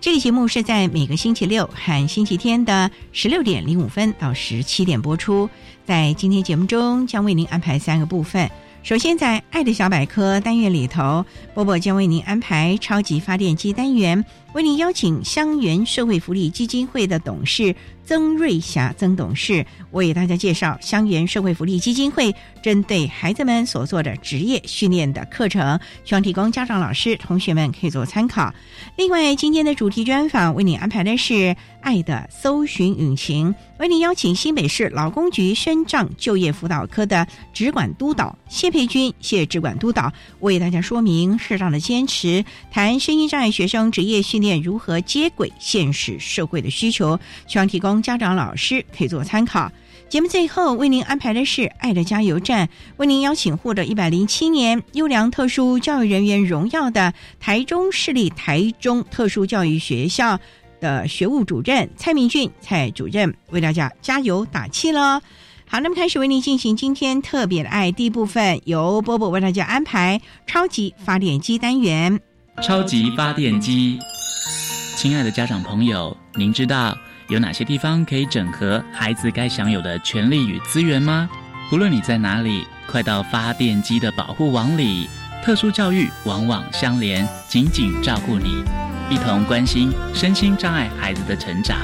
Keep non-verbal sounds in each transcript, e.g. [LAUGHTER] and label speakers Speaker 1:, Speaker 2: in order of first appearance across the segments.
Speaker 1: 这个节目是在每个星期六和星期天的十六点零五分到十七点播出。在今天节目中，将为您安排三个部分。首先，在“爱的小百科”单元里头，波波将为您安排超级发电机单元，为您邀请香园社会福利基金会的董事。曾瑞霞曾董事为大家介绍香园社会福利基金会针对孩子们所做的职业训练的课程，希望提供家长、老师、同学们可以做参考。另外，今天的主题专访为你安排的是“爱的搜寻引擎”，为您邀请新北市劳工局深障就业辅导科的直管督导谢佩君谢直管督导为大家说明适当的坚持，谈身心障碍学生职业训练如何接轨现实社会的需求，希望提供。家长、老师可以做参考。节目最后为您安排的是“爱的加油站”，为您邀请获得一百零七年优良特殊教育人员荣耀的台中市立台中特殊教育学校的学务主任蔡明俊蔡主任为大家加油打气了。好，那么开始为您进行今天特别的爱第一部分，由波波为大家安排超级发电机单元。
Speaker 2: 超级发电机，亲爱的家长朋友，您知道？有哪些地方可以整合孩子该享有的权利与资源吗？无论你在哪里，快到发电机的保护网里。特殊教育网网相连，紧紧照顾你，一同关心身心障碍孩子的成长。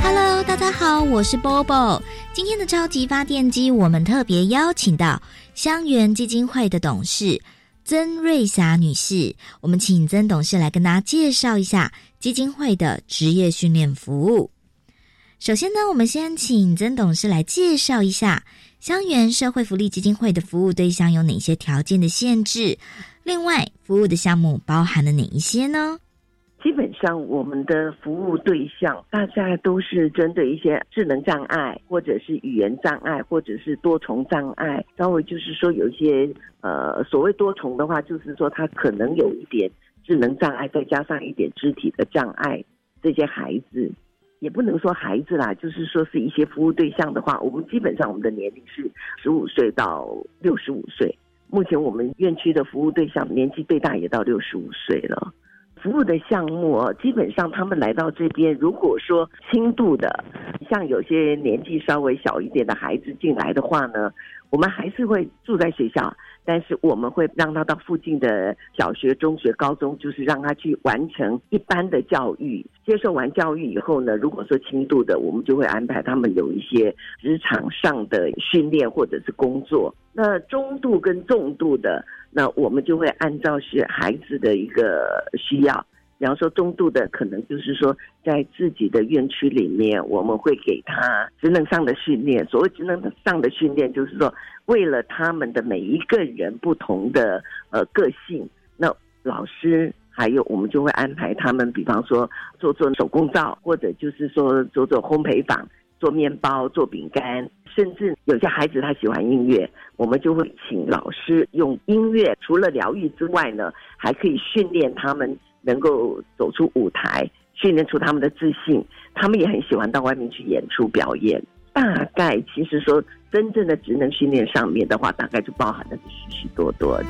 Speaker 3: Hello，大家好，我是 Bobo。今天的超级发电机，我们特别邀请到香园基金会的董事。曾瑞霞女士，我们请曾董事来跟大家介绍一下基金会的职业训练服务。首先呢，我们先请曾董事来介绍一下香园社会福利基金会的服务对象有哪些条件的限制，另外服务的项目包含了哪一些呢？
Speaker 4: 基本上，我们的服务对象大家都是针对一些智能障碍，或者是语言障碍，或者是多重障碍。稍微就是说，有一些呃，所谓多重的话，就是说他可能有一点智能障碍，再加上一点肢体的障碍。这些孩子也不能说孩子啦，就是说是一些服务对象的话，我们基本上我们的年龄是十五岁到六十五岁。目前我们院区的服务对象年纪最大也到六十五岁了。服务的项目哦，基本上他们来到这边，如果说轻度的，像有些年纪稍微小一点的孩子进来的话呢，我们还是会住在学校，但是我们会让他到附近的小学、中学、高中，就是让他去完成一般的教育。接受完教育以后呢，如果说轻度的，我们就会安排他们有一些职场上的训练或者是工作。那中度跟重度的。那我们就会按照是孩子的一个需要，比方说中度的，可能就是说在自己的院区里面，我们会给他职能上的训练。所谓职能上的训练，就是说为了他们的每一个人不同的呃个性，那老师还有我们就会安排他们，比方说做做手工皂，或者就是说做做烘焙坊。做面包、做饼干，甚至有些孩子他喜欢音乐，我们就会请老师用音乐，除了疗愈之外呢，还可以训练他们能够走出舞台，训练出他们的自信，他们也很喜欢到外面去演出表演。大概其实说真正的职能训练上面的话，大概就包含的是许许多多。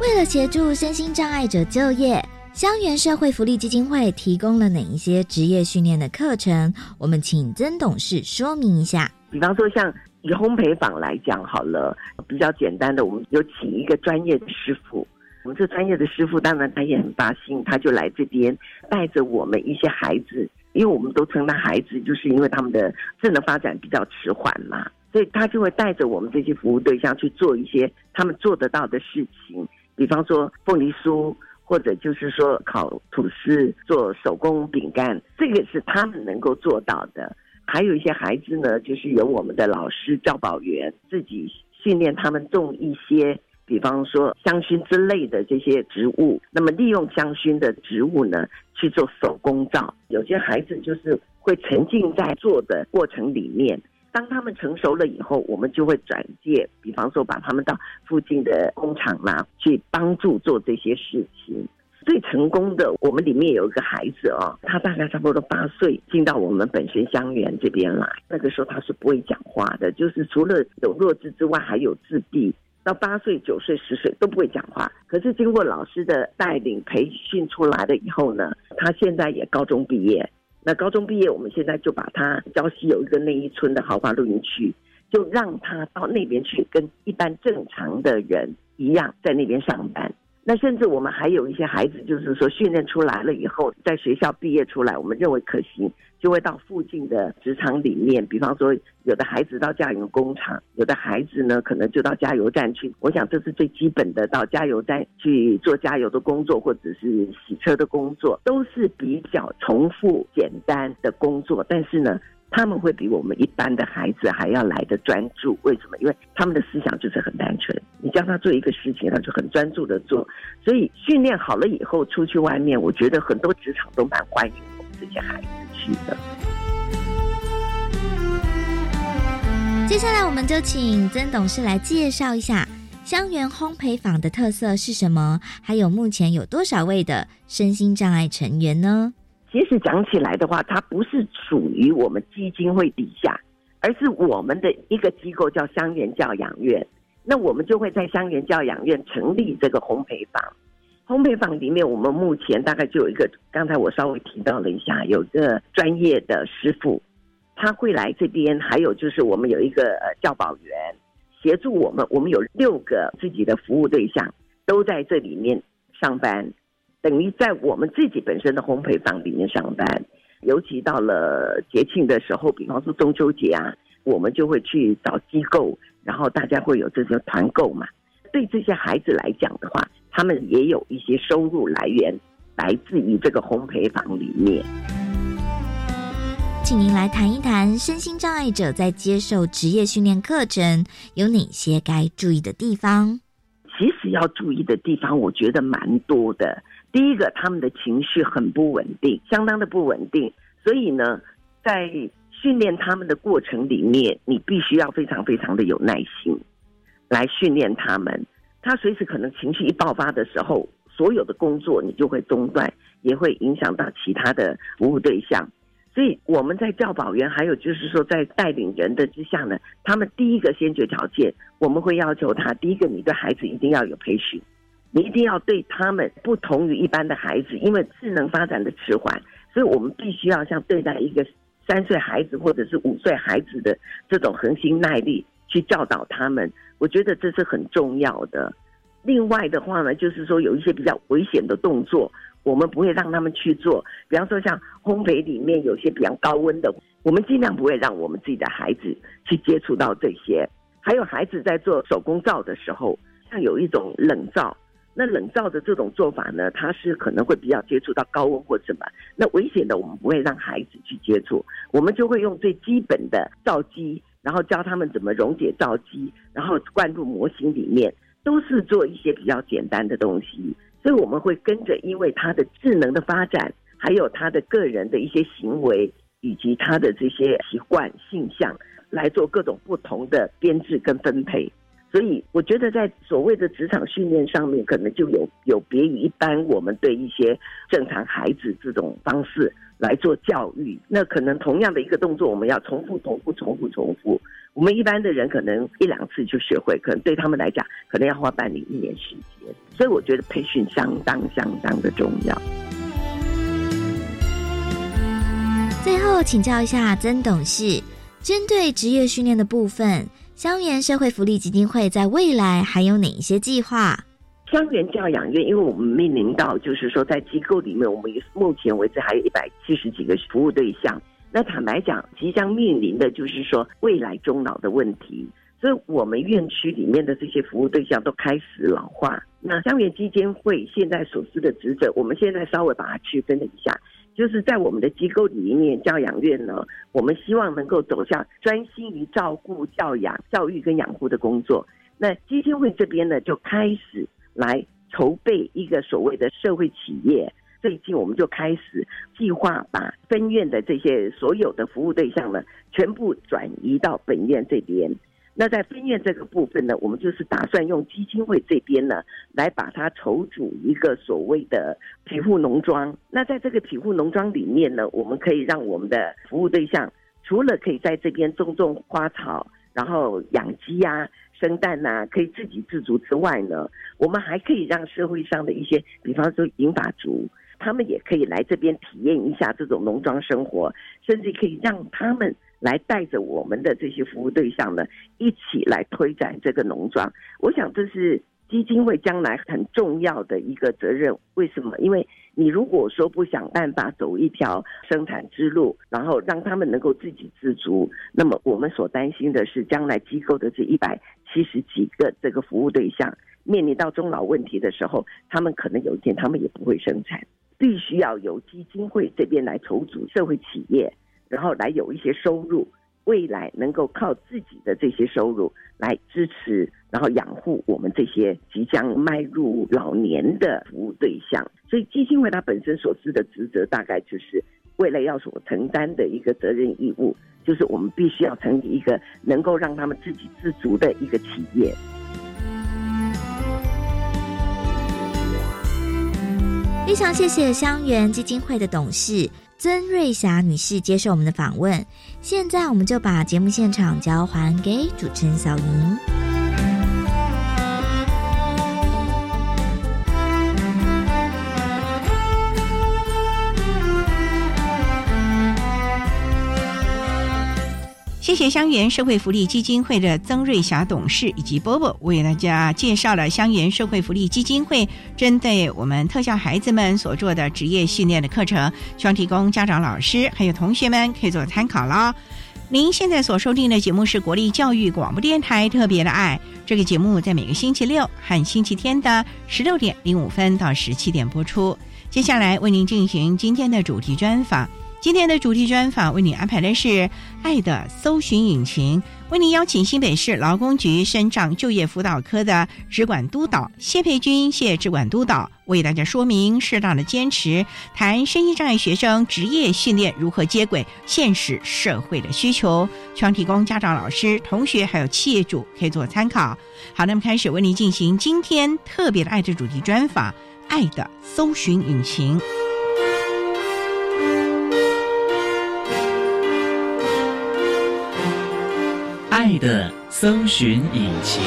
Speaker 3: 为了协助身心障碍者就业，香园社会福利基金会提供了哪一些职业训练的课程？我们请曾董事说明一下。
Speaker 4: 比方说，像以烘焙坊来讲好了，比较简单的，我们有请一个专业的师傅。我们这专业的师傅，当然他也很发心，他就来这边带着我们一些孩子，因为我们都称他孩子，就是因为他们的智能发展比较迟缓嘛，所以他就会带着我们这些服务对象去做一些他们做得到的事情，比方说凤梨酥，或者就是说烤吐司、做手工饼干，这个是他们能够做到的。还有一些孩子呢，就是由我们的老师教保员自己训练他们种一些。比方说香薰之类的这些植物，那么利用香薰的植物呢去做手工皂。有些孩子就是会沉浸在做的过程里面，当他们成熟了以后，我们就会转介，比方说把他们到附近的工厂啦去帮助做这些事情。最成功的，我们里面有一个孩子哦，他大概差不多八岁进到我们本身香园这边来，那个时候他是不会讲话的，就是除了有弱智之外，还有自闭。到八岁、九岁、十岁都不会讲话，可是经过老师的带领培训出来了以后呢，他现在也高中毕业。那高中毕业，我们现在就把他郊西有一个内衣村的豪华露营区，就让他到那边去，跟一般正常的人一样，在那边上班。那甚至我们还有一些孩子，就是说训练出来了以后，在学校毕业出来，我们认为可行，就会到附近的职场里面。比方说，有的孩子到加油工厂，有的孩子呢，可能就到加油站去。我想这是最基本的，到加油站去做加油的工作，或者是洗车的工作，都是比较重复简单的工作。但是呢。他们会比我们一般的孩子还要来的专注，为什么？因为他们的思想就是很单纯。你叫他做一个事情，他就很专注的做。所以训练好了以后，出去外面，我觉得很多职场都蛮欢迎我们这些孩子去的。
Speaker 3: 接下来，我们就请曾董事来介绍一下香园烘焙坊的特色是什么，还有目前有多少位的身心障碍成员呢？
Speaker 4: 其实讲起来的话，它不是属于我们基金会底下，而是我们的一个机构叫香园教养院。那我们就会在香园教养院成立这个烘焙坊。烘焙坊里面，我们目前大概就有一个，刚才我稍微提到了一下，有个专业的师傅，他会来这边。还有就是我们有一个呃教保员协助我们，我们有六个自己的服务对象都在这里面上班。等于在我们自己本身的烘焙坊里面上班，尤其到了节庆的时候，比方说中秋节啊，我们就会去找机构，然后大家会有这些团购嘛。对这些孩子来讲的话，他们也有一些收入来源来自于这个烘焙坊里面。
Speaker 3: 请您来谈一谈身心障碍者在接受职业训练课程有哪些该注意的地方？
Speaker 4: 其实要注意的地方，我觉得蛮多的。第一个，他们的情绪很不稳定，相当的不稳定。所以呢，在训练他们的过程里面，你必须要非常非常的有耐心来训练他们。他随时可能情绪一爆发的时候，所有的工作你就会中断，也会影响到其他的服务对象。所以我们在教保员，还有就是说在带领人的之下呢，他们第一个先决条件，我们会要求他，第一个，你对孩子一定要有培训。你一定要对他们不同于一般的孩子，因为智能发展的迟缓，所以我们必须要像对待一个三岁孩子或者是五岁孩子的这种恒心耐力去教导他们。我觉得这是很重要的。另外的话呢，就是说有一些比较危险的动作，我们不会让他们去做。比方说像烘焙里面有些比较高温的，我们尽量不会让我们自己的孩子去接触到这些。还有孩子在做手工皂的时候，像有一种冷皂。那冷灶的这种做法呢，它是可能会比较接触到高温或什么，那危险的我们不会让孩子去接触，我们就会用最基本的皂基，然后教他们怎么溶解皂基，然后灌入模型里面，都是做一些比较简单的东西。所以我们会跟着，因为他的智能的发展，还有他的个人的一些行为，以及他的这些习惯性向，来做各种不同的编制跟分配。所以我觉得在所谓的职场训练上面，可能就有有别于一般我们对一些正常孩子这种方式来做教育。那可能同样的一个动作，我们要重复、重复、重复、重复。我们一般的人可能一两次就学会，可能对他们来讲，可能要花半年、一年时间。所以我觉得培训相当相当的重要。
Speaker 3: 最后请教一下曾董事，针对职业训练的部分。香园社会福利基金会在未来还有哪一些计划？
Speaker 4: 香园教养院，因为我们面临到就是说，在机构里面，我们目前为止还有一百七十几个服务对象。那坦白讲，即将面临的就是说未来终老的问题，所以我们院区里面的这些服务对象都开始老化。那香园基金会现在所司的职责，我们现在稍微把它区分了一下。就是在我们的机构里面，教养院呢，我们希望能够走向专心于照顾、教养、教育跟养护的工作。那基金会这边呢，就开始来筹备一个所谓的社会企业。最近我们就开始计划把分院的这些所有的服务对象呢，全部转移到本院这边。那在分院这个部分呢，我们就是打算用基金会这边呢，来把它筹组一个所谓的皮肤农庄。那在这个皮肤农庄里面呢，我们可以让我们的服务对象，除了可以在这边种种花草，然后养鸡呀、生蛋呐，可以自给自足之外呢，我们还可以让社会上的一些，比方说银发族，他们也可以来这边体验一下这种农庄生活，甚至可以让他们。来带着我们的这些服务对象呢，一起来推展这个农庄。我想这是基金会将来很重要的一个责任。为什么？因为你如果说不想办法走一条生产之路，然后让他们能够自给自足，那么我们所担心的是，将来机构的这一百七十几个这个服务对象面临到终老问题的时候，他们可能有一天他们也不会生产，必须要由基金会这边来筹组社会企业。然后来有一些收入，未来能够靠自己的这些收入来支持，然后养护我们这些即将迈入老年的服务对象。所以基金会它本身所司的职责，大概就是未来要所承担的一个责任义务，就是我们必须要成立一个能够让他们自给自足的一个企业。
Speaker 3: 非常谢谢香园基金会的董事。曾瑞霞女士接受我们的访问，现在我们就把节目现场交还给主持人小莹。
Speaker 1: 谢谢香园社会福利基金会的曾瑞霞董事以及波波为大家介绍了香园社会福利基金会针对我们特教孩子们所做的职业训练的课程，希望提供家长、老师还有同学们可以做参考了。您现在所收听的节目是国立教育广播电台特别的爱，这个节目在每个星期六和星期天的十六点零五分到十七点播出。接下来为您进行今天的主题专访。今天的主题专访为你安排的是《爱的搜寻引擎》，为您邀请新北市劳工局身障就业辅导科的职管督导谢佩君谢职管督导为大家说明适当的坚持，谈身心障碍学生职业训练如何接轨现实社会的需求，希望提供家长、老师、同学还有企业主可以做参考。好，那么开始为您进行今天特别的爱的主题专访，《爱的搜寻引擎》。
Speaker 2: 的搜寻引擎。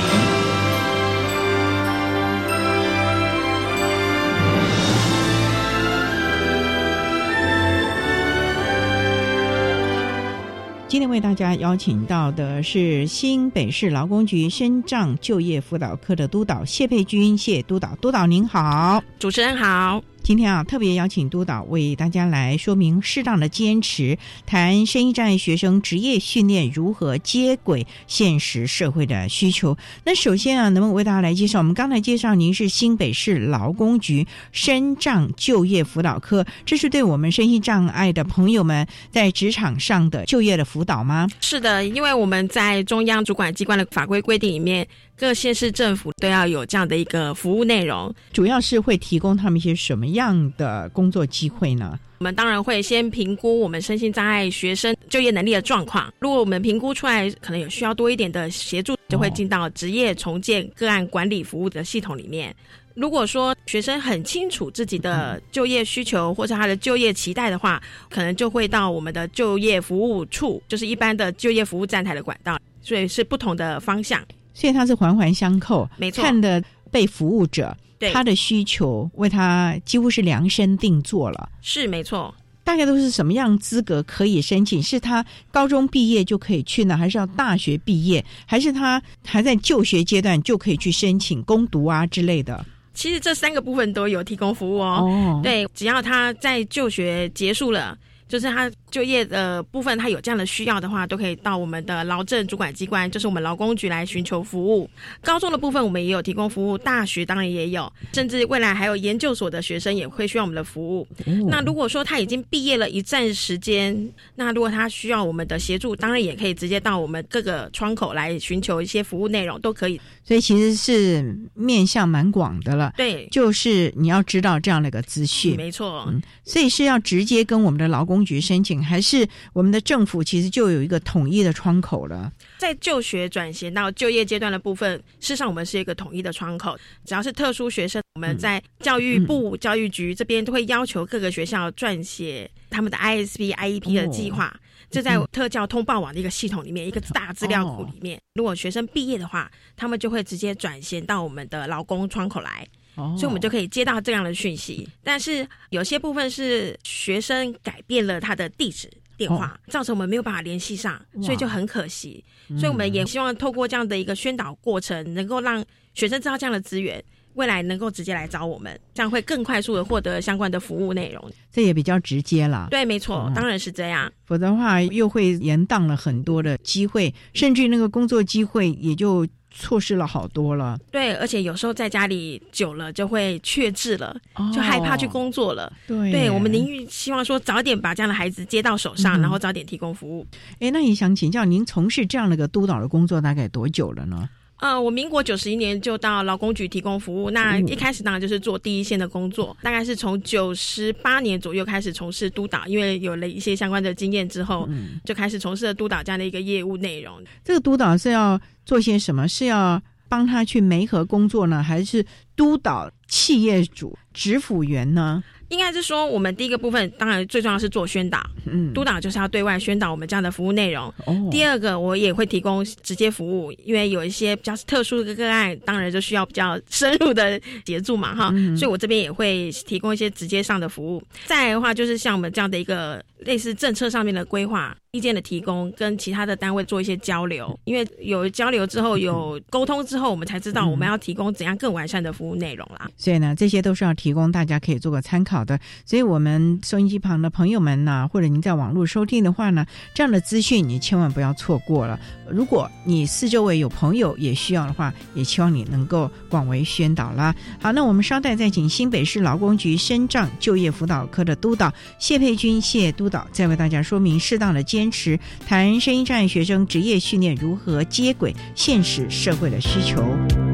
Speaker 1: 今天为大家邀请到的是新北市劳工局深障就业辅导科的督导谢佩君，谢督导，督导您好，
Speaker 5: 主持人好。
Speaker 1: 今天啊，特别邀请督导为大家来说明适当的坚持，谈声音障碍学生职业训练如何接轨现实社会的需求。那首先啊，能不能为大家来介绍？我们刚才介绍您是新北市劳工局身障就业辅导科，这是对我们身心障碍的朋友们在职场上的就业的辅导吗？
Speaker 5: 是的，因为我们在中央主管机关的法规规定里面。各县市政府都要有这样的一个服务内容。
Speaker 1: 主要是会提供他们一些什么样的工作机会呢？
Speaker 5: 我们当然会先评估我们身心障碍学生就业能力的状况。如果我们评估出来可能有需要多一点的协助，就会进到职业重建个案管理服务的系统里面。如果说学生很清楚自己的就业需求或者他的就业期待的话，可能就会到我们的就业服务处，就是一般的就业服务站台的管道，所以是不同的方向。
Speaker 1: 所以它是环环相扣，
Speaker 5: 没错。
Speaker 1: 看的被服务者，他的需求为他几乎是量身定做了，
Speaker 5: 是没错。
Speaker 1: 大概都是什么样资格可以申请？是他高中毕业就可以去呢，还是要大学毕业，还是他还在就学阶段就可以去申请攻读啊之类的？
Speaker 5: 其实这三个部分都有提供服务哦。对，只要他在就学结束了，就是他。就业的部分，他有这样的需要的话，都可以到我们的劳政主管机关，就是我们劳工局来寻求服务。高中的部分，我们也有提供服务；大学当然也有，甚至未来还有研究所的学生也会需要我们的服务。那如果说他已经毕业了一站时间，那如果他需要我们的协助，当然也可以直接到我们各个窗口来寻求一些服务内容，都可以。
Speaker 1: 所以其实是面向蛮广的了。
Speaker 5: 对，
Speaker 1: 就是你要知道这样的一个资讯，
Speaker 5: 没错。
Speaker 1: 嗯，所以是要直接跟我们的劳工局申请。还是我们的政府其实就有一个统一的窗口了。
Speaker 5: 在就学转型到就业阶段的部分，事实上我们是一个统一的窗口。只要是特殊学生，我们在教育部教育局这边都会要求各个学校撰写他们的 ISP、IEP 的计划，这在特教通报网的一个系统里面，一个大资料库里面。如果学生毕业的话，他们就会直接转衔到我们的劳工窗口来。所以，我们就可以接到这样的讯息。但是，有些部分是学生改变了他的地址、电话，造成我们没有办法联系上，所以就很可惜。所以，我们也希望透过这样的一个宣导过程，能够让学生知道这样的资源，未来能够直接来找我们，这样会更快速的获得相关的服务内容。
Speaker 1: 这也比较直接了。
Speaker 5: 对，没错，当然是这样。
Speaker 1: 否则的话，又会延宕了很多的机会，甚至那个工作机会也就。错失了好多了，
Speaker 5: 对，而且有时候在家里久了就会确志了，就害怕去工作了。
Speaker 1: 对，
Speaker 5: 对我们宁愿希望说早点把这样的孩子接到手上，然后早点提供服务。
Speaker 1: 哎，那也想请教您，从事这样的一个督导的工作大概多久了呢？
Speaker 5: 呃，我民国九十一年就到劳工局提供服务，那一开始当然就是做第一线的工作，大概是从九十八年左右开始从事督导，因为有了一些相关的经验之后，就开始从事了督导这样的一个业务内容。
Speaker 1: 这个督导是要做些什么？是要帮他去媒合工作呢，还是督导企业主、职辅员呢？
Speaker 5: 应该是说，我们第一个部分当然最重要是做宣导，嗯，督导就是要对外宣导我们这样的服务内容。哦，第二个我也会提供直接服务，因为有一些比较特殊的个案，当然就需要比较深入的协助嘛，哈，所以我这边也会提供一些直接上的服务。再来的话，就是像我们这样的一个类似政策上面的规划。意见的提供，跟其他的单位做一些交流，因为有交流之后，有沟通之后，我们才知道我们要提供怎样更完善的服务内容啦。
Speaker 1: 所以呢，这些都是要提供大家可以做个参考好的。所以，我们收音机旁的朋友们呢，或者您在网络收听的话呢，这样的资讯你千万不要错过了。如果你四周围有朋友也需要的话，也希望你能够广为宣导啦。好，那我们稍待再请新北市劳工局深障就业辅导科的督导谢佩君谢督导，再为大家说明适当的。坚持谈声音障碍学生职业训练如何接轨现实社会的需求。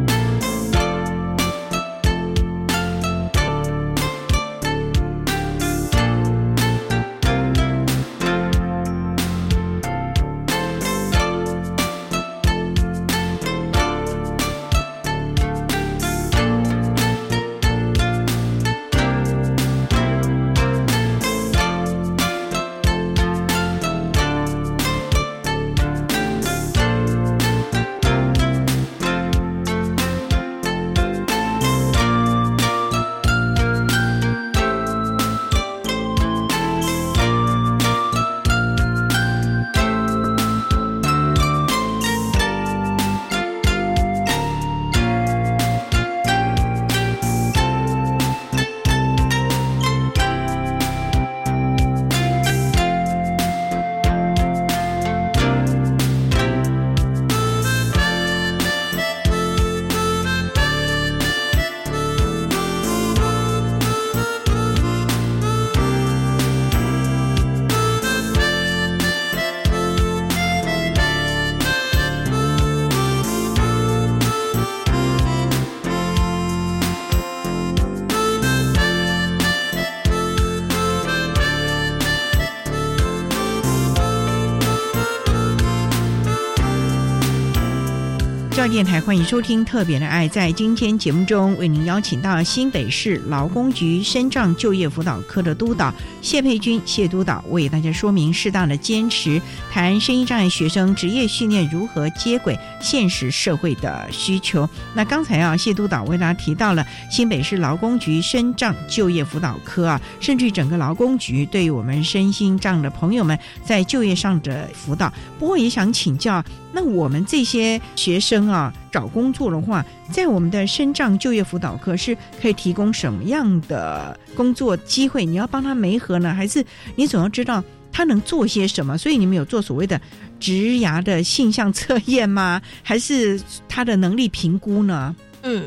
Speaker 1: 电台，欢迎收听《特别的爱》。在今天节目中，为您邀请到新北市劳工局身障就业辅导科的督导谢佩君谢督导，为大家说明适当的坚持，谈身心障碍学生职业训练如何接轨现实社会的需求。那刚才啊，谢督导为大家提到了新北市劳工局身障就业辅导科啊，甚至整个劳工局对于我们身心障的朋友们在就业上的辅导。不过也想请教。那我们这些学生啊，找工作的话，在我们的深障就业辅导课是可以提供什么样的工作机会？你要帮他媒合呢，还是你总要知道他能做些什么？所以你们有做所谓的职涯的性向测验吗？还是他的能力评估呢？
Speaker 5: 嗯。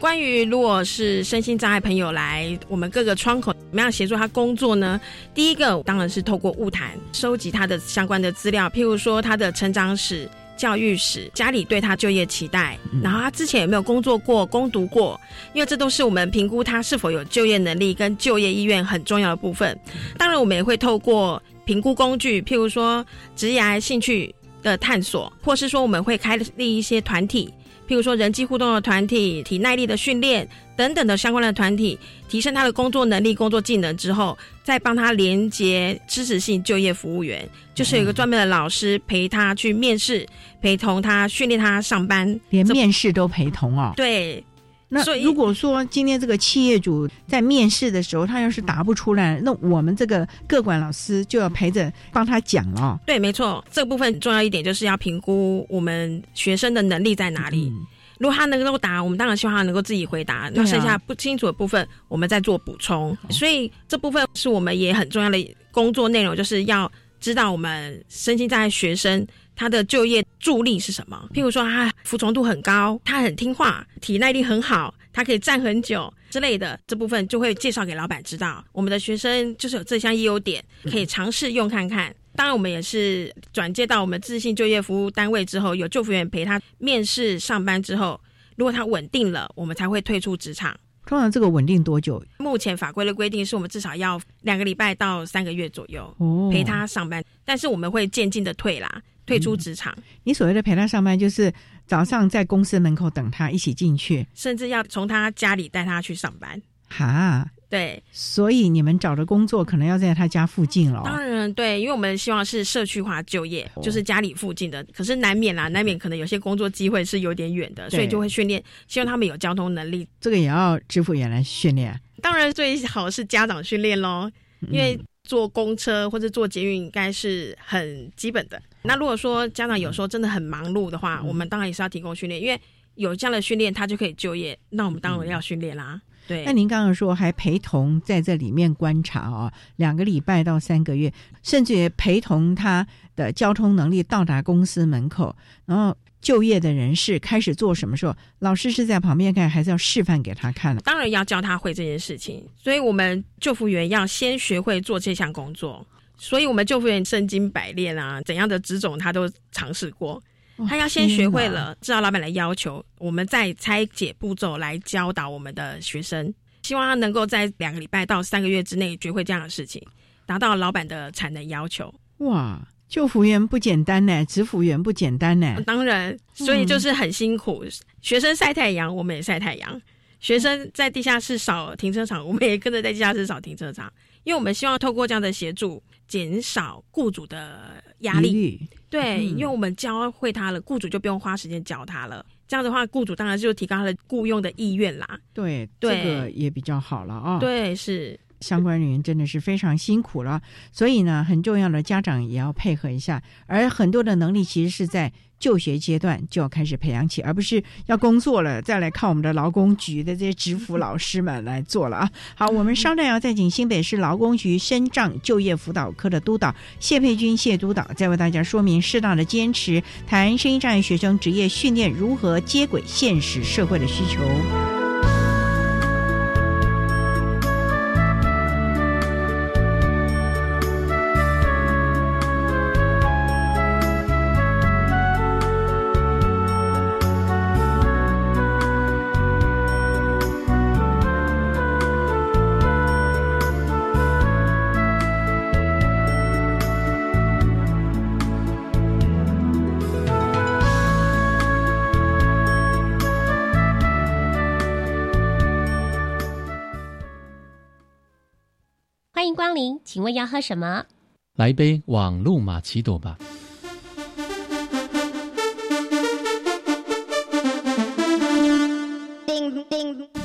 Speaker 5: 关于如果是身心障碍朋友来我们各个窗口，怎么样协助他工作呢？第一个当然是透过物谈，收集他的相关的资料，譬如说他的成长史、教育史、家里对他就业期待，然后他之前有没有工作过、攻读过，因为这都是我们评估他是否有就业能力跟就业意愿很重要的部分。当然，我们也会透过评估工具，譬如说职业兴趣的探索，或是说我们会开立一些团体。譬如说人际互动的团体、体耐力的训练等等的相关的团体，提升他的工作能力、工作技能之后，再帮他连接支持性就业服务员，就是有一个专门的老师陪他去面试，陪同他训练他上班，
Speaker 1: 连面试都陪同哦。
Speaker 5: 对。
Speaker 1: 那如果说今天这个企业主在面试的时候，他要是答不出来，那我们这个各管老师就要陪着帮他讲了。
Speaker 5: 对，没错，这部分重要一点就是要评估我们学生的能力在哪里。如果他能够答，我们当然希望他能够自己回答。那剩下不清楚的部分，我们再做补充。所以这部分是我们也很重要的工作内容，就是要知道我们身心障碍学生。他的就业助力是什么？譬如说，他服从度很高，他很听话，体耐力很好，他可以站很久之类的，这部分就会介绍给老板知道。我们的学生就是有这项优点，可以尝试用看看。当然，我们也是转介到我们自信就业服务单位之后，有救服员陪他面试上班之后，如果他稳定了，我们才会退出职场。
Speaker 1: 通常这个稳定多久？
Speaker 5: 目前法规的规定是我们至少要两个礼拜到三个月左右陪他上班，但是我们会渐进的退啦。退出职场，
Speaker 1: 你所谓的陪他上班，就是早上在公司门口等他一起进去，
Speaker 5: 甚至要从他家里带他去上班。
Speaker 1: 哈，
Speaker 5: 对，
Speaker 1: 所以你们找的工作可能要在他家附近了。
Speaker 5: 当然，对，因为我们希望是社区化就业，就是家里附近的。可是难免啦，难免可能有些工作机会是有点远的，所以就会训练，希望他们有交通能力。
Speaker 1: 这个也要支付员来训练。
Speaker 5: 当然，最好是家长训练喽，因为。坐公车或者坐捷运应该是很基本的。那如果说家长有时候真的很忙碌的话，我们当然也是要提供训练，因为有这样的训练，他就可以就业。那我们当然要训练啦。对。
Speaker 1: 那您刚刚说还陪同在这里面观察哦，两个礼拜到三个月，甚至陪同他的交通能力到达公司门口，然后。就业的人士开始做什么时候？老师是在旁边看，还是要示范给他看
Speaker 5: 当然要教他会这件事情。所以我们救护员要先学会做这项工作。所以我们救护员身经百炼啊，怎样的职种他都尝试过。他要先学会了，知道老板的要求，我们再拆解步骤来教导我们的学生。希望他能够在两个礼拜到三个月之内学会这样的事情，达到老板的产能要求。
Speaker 1: 哇！救服员不简单呢，执服员不简单呢。
Speaker 5: 当然，所以就是很辛苦。学生晒太阳，我们也晒太阳；学生在地下室扫停车场，我们也跟着在地下室扫停车场。因为我们希望透过这样的协助，减少雇主的压力。对，因为我们教会他了，雇主就不用花时间教他了。这样的话，雇主当然就提高他的雇佣的意愿啦。
Speaker 1: 对，这个也比较好了啊。
Speaker 5: 对，是。
Speaker 1: 相关人员真的是非常辛苦了，所以呢，很重要的家长也要配合一下。而很多的能力其实是在就学阶段就要开始培养起，而不是要工作了再来靠我们的劳工局的这些职辅老师们来做了啊。好，我们稍待要再请新北市劳工局深障就业辅导科的督导谢佩君谢督导，再为大家说明适当的坚持，谈声音障碍学生职业训练如何接轨现实社会的需求。
Speaker 6: 请问要喝什么？
Speaker 7: 来杯网路玛奇朵吧。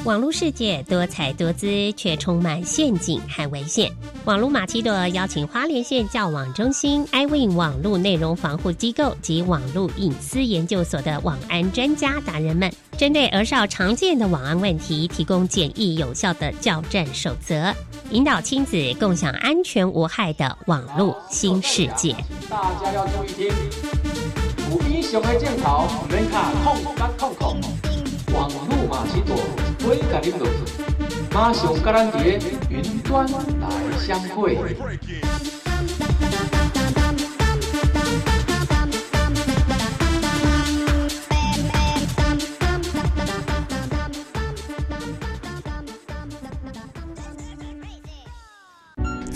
Speaker 6: 网络世界多彩多姿，却充满陷阱和危险。网络马奇朵邀请花莲县教网中心、iWin 网络内容防护机构及网络隐私研究所的网安专家达人们，针对儿少常见的网安问题，提供简易有效的教战守则，引导亲子共享安全无害的网络新世界。
Speaker 8: 大家要注意听，有英雄的镜头，免卡空八空空，网络马奇朵。会甲你落去，马上甲咱伫咧云端来相会。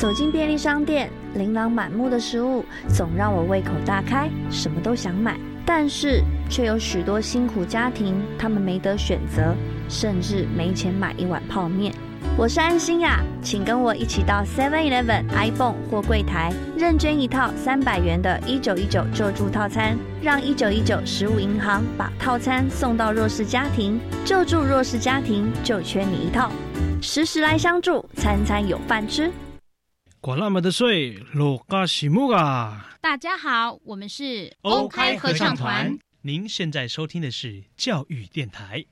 Speaker 9: 走进便利商店，琳琅满目的食物总让我胃口大开，什么都想买。但是却有许多辛苦家庭，他们没得选择。甚至没钱买一碗泡面。我是安心呀，请跟我一起到 Seven Eleven、iPhone 或柜台认捐一套三百元的一九一九救助套餐，让一九一九食物银行把套餐送到弱势家庭，救助弱势家庭就缺你一套，时时来相助，餐餐有饭吃。
Speaker 10: 管那么的水，落嘎西木啊！
Speaker 11: 大家好，我们是
Speaker 10: 欧开合唱团。您现在收听的是教育电台。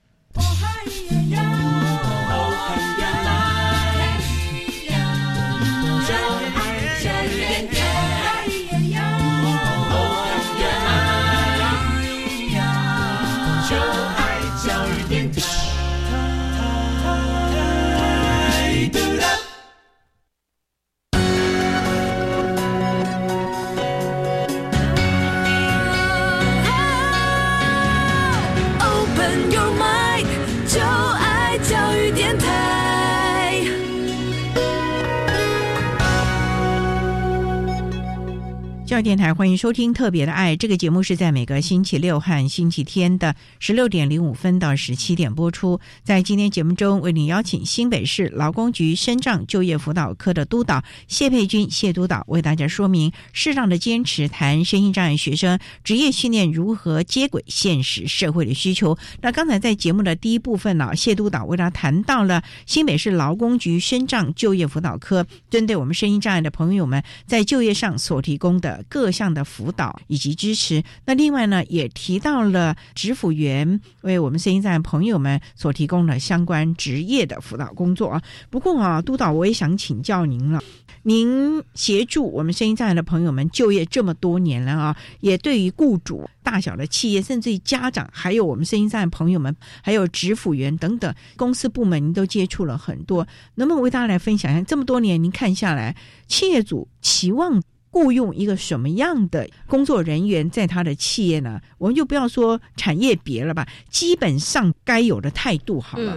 Speaker 1: 电台欢迎收听《特别的爱》这个节目，是在每个星期六和星期天的十六点零五分到十七点播出。在今天节目中，为您邀请新北市劳工局深障就业辅导科的督导谢佩君谢督导，为大家说明适当的坚持，谈身心障碍学生职业训练如何接轨现实社会的需求。那刚才在节目的第一部分呢，谢督导为大家谈到了新北市劳工局深障就业辅导科针对我们身心障碍的朋友们在就业上所提供的。各项的辅导以及支持，那另外呢，也提到了职辅员为我们声音站朋友们所提供的相关职业的辅导工作啊。不过啊，督导，我也想请教您了，您协助我们声音站的朋友们就业这么多年了啊，也对于雇主、大小的企业，甚至于家长，还有我们声音站朋友们，还有职辅员等等公司部门，您都接触了很多，能不能为大家来分享一下？这么多年您看下来，企业主期望。雇佣一个什么样的工作人员在他的企业呢？我们就不要说产业别了吧，基本上该有的态度好了。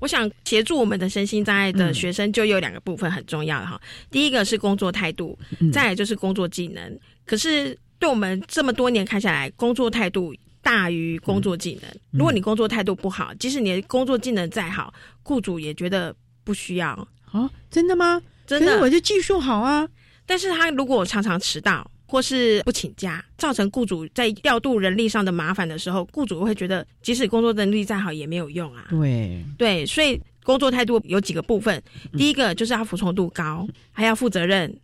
Speaker 5: 我想协助我们的身心障碍的学生，就有两个部分很重要哈。第一个是工作态度，再来就是工作技能。可是对我们这么多年看下来，工作态度大于工作技能。如果你工作态度不好，即使你的工作技能再好，雇主也觉得不需要。
Speaker 1: 哦，真的吗？
Speaker 5: 真的，
Speaker 1: 我就技术好啊。
Speaker 5: 但是他如果常常迟到或是不请假，造成雇主在调度人力上的麻烦的时候，雇主会觉得即使工作能力再好也没有用啊。
Speaker 1: 对
Speaker 5: 对，所以工作态度有几个部分，第一个就是要服从度高，还要负责任。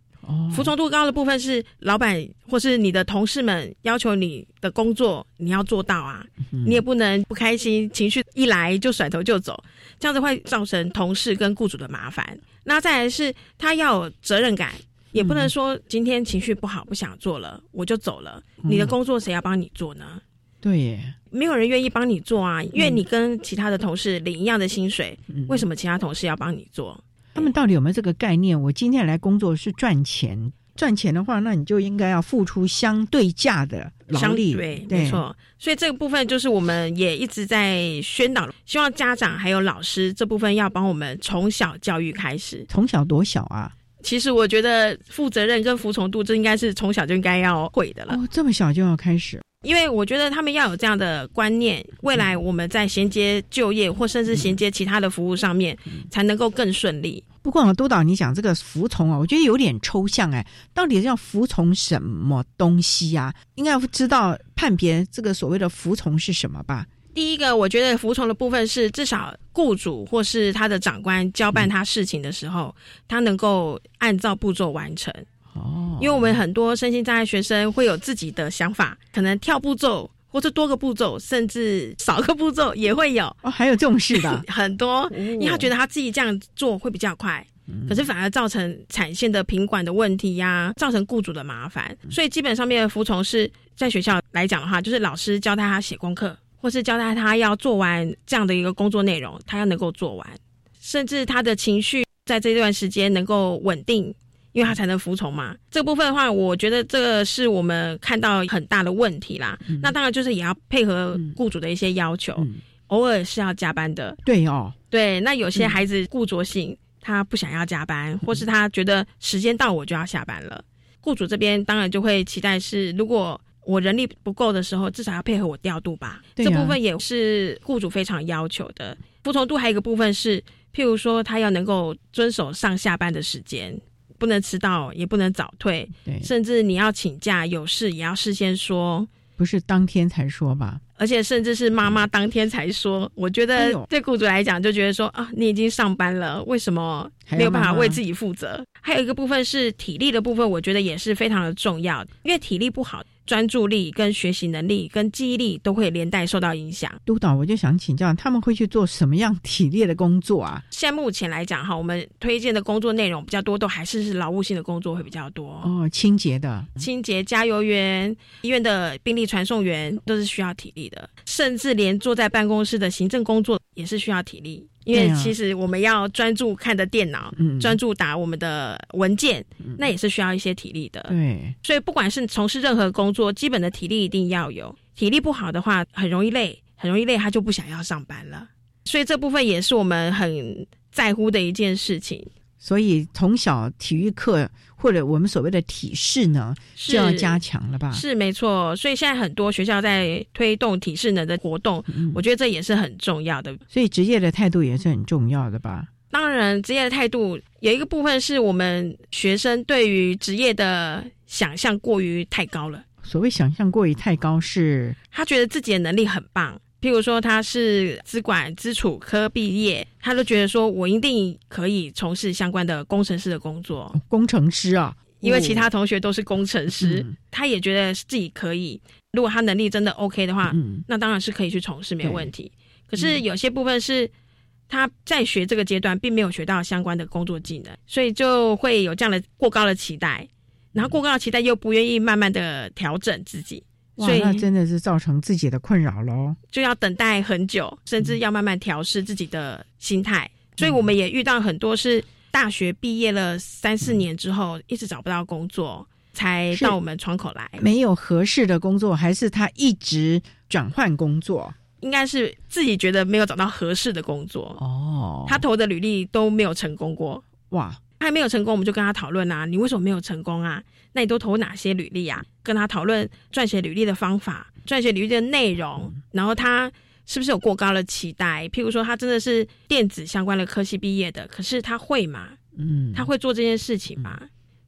Speaker 5: 服从度高的部分是老板或是你的同事们要求你的工作你要做到啊，你也不能不开心，情绪一来就甩头就走，这样子会造成同事跟雇主的麻烦。那再来是他要有责任感。也不能说今天情绪不好不想做了我就走了，你的工作谁要帮你做呢？
Speaker 1: 对，耶，
Speaker 5: 没有人愿意帮你做啊，因为你跟其他的同事领一样的薪水，为什么其他同事要帮你做？
Speaker 1: 他们到底有没有这个概念？我今天来工作是赚钱，赚钱的话，那你就应该要付出相对价的劳力。
Speaker 5: 对，没错。所以这个部分就是我们也一直在宣导，希望家长还有老师这部分要帮我们从小教育开始。
Speaker 1: 从小多小啊？
Speaker 5: 其实我觉得负责任跟服从度，这应该是从小就应该要会的了。
Speaker 1: 哦，这么小就要开始？
Speaker 5: 因为我觉得他们要有这样的观念，未来我们在衔接就业或甚至衔接其他的服务上面，才能够更顺利。
Speaker 1: 不过啊，督导，你讲这个服从啊，我觉得有点抽象哎，到底要服从什么东西呀？应该要知道判别这个所谓的服从是什么吧？
Speaker 5: 第一个，我觉得服从的部分是至少雇主或是他的长官交办他事情的时候，他能够按照步骤完成。哦，因为我们很多身心障碍学生会有自己的想法，可能跳步骤或者多个步骤，甚至少个步骤也会有。
Speaker 1: 哦，还有这种事的 [LAUGHS]
Speaker 5: 很多，因为他觉得他自己这样做会比较快，可是反而造成产线的品管的问题呀，造成雇主的麻烦。所以基本上面的服从是在学校来讲的话，就是老师交代他写功课。或是交代他要做完这样的一个工作内容，他要能够做完，甚至他的情绪在这段时间能够稳定，因为他才能服从嘛。这部分的话，我觉得这个是我们看到很大的问题啦。那当然就是也要配合雇主的一些要求，偶尔是要加班的。
Speaker 1: 对哦，
Speaker 5: 对。那有些孩子固着性，他不想要加班，或是他觉得时间到我就要下班了，雇主这边当然就会期待是如果。我人力不够的时候，至少要配合我调度吧。这部分也是雇主非常要求的。服从度还有一个部分是，譬如说他要能够遵守上下班的时间，不能迟到，也不能早退。对，甚至你要请假有事也要事先说，
Speaker 1: 不是当天才说吧？
Speaker 5: 而且甚至是妈妈当天才说。我觉得对雇主来讲，就觉得说啊，你已经上班了，为什么没有办法为自己负责？还有一个部分是体力的部分，我觉得也是非常的重要，因为体力不好。专注力、跟学习能力、跟记忆力都会连带受到影响。
Speaker 1: 督导，我就想请教，他们会去做什么样体力的工作啊？
Speaker 5: 现在目前来讲，哈，我们推荐的工作内容比较多，都还是是劳务性的工作会比较多。
Speaker 1: 哦，清洁的，
Speaker 5: 清洁、加油员、医院的病历传送员都是需要体力的，甚至连坐在办公室的行政工作也是需要体力。因为其实我们要专注看的电脑，专注打我们的文件，那也是需要一些体力的。
Speaker 1: 对，
Speaker 5: 所以不管是从事任何工作，基本的体力一定要有。体力不好的话，很容易累，很容易累，他就不想要上班了。所以这部分也是我们很在乎的一件事情。
Speaker 1: 所以从小体育课或者我们所谓的体适能就要加强了吧？
Speaker 5: 是没错。所以现在很多学校在推动体适能的活动，我觉得这也是很重要的。
Speaker 1: 所以职业的态度也是很重要的吧？
Speaker 5: 当然，职业的态度有一个部分是我们学生对于职业的想象过于太高了。
Speaker 1: 所谓想象过于太高，是
Speaker 5: 他觉得自己的能力很棒。譬如说他是资管、资储科毕业，他都觉得说我一定可以从事相关的工程师的工作。
Speaker 1: 工程师啊，
Speaker 5: 因为其他同学都是工程师，他也觉得自己可以。如果他能力真的 OK 的话，那当然是可以去从事，没问题。可是有些部分是他在学这个阶段并没有学到相关的工作技能，所以就会有这样的过高的期待，然后过高的期待又不愿意慢慢的调整自己。
Speaker 1: 所以那真的是造成自己的困扰喽，
Speaker 5: 就要等待很久，甚至要慢慢调试自己的心态。所以我们也遇到很多是大学毕业了三四年之后，一直找不到工作，才到我们窗口来。
Speaker 1: 没有合适的工作，还是他一直转换工作？
Speaker 5: 应该是自己觉得没有找到合适的工作哦。他投的履历都没有成功过，哇！他还没有成功，我们就跟他讨论啊，你为什么没有成功啊？那你都投哪些履历啊？跟他讨论撰写履历的方法、撰写履历的内容，然后他是不是有过高的期待？譬如说，他真的是电子相关的科系毕业的，可是他会吗？嗯，他会做这件事情吗？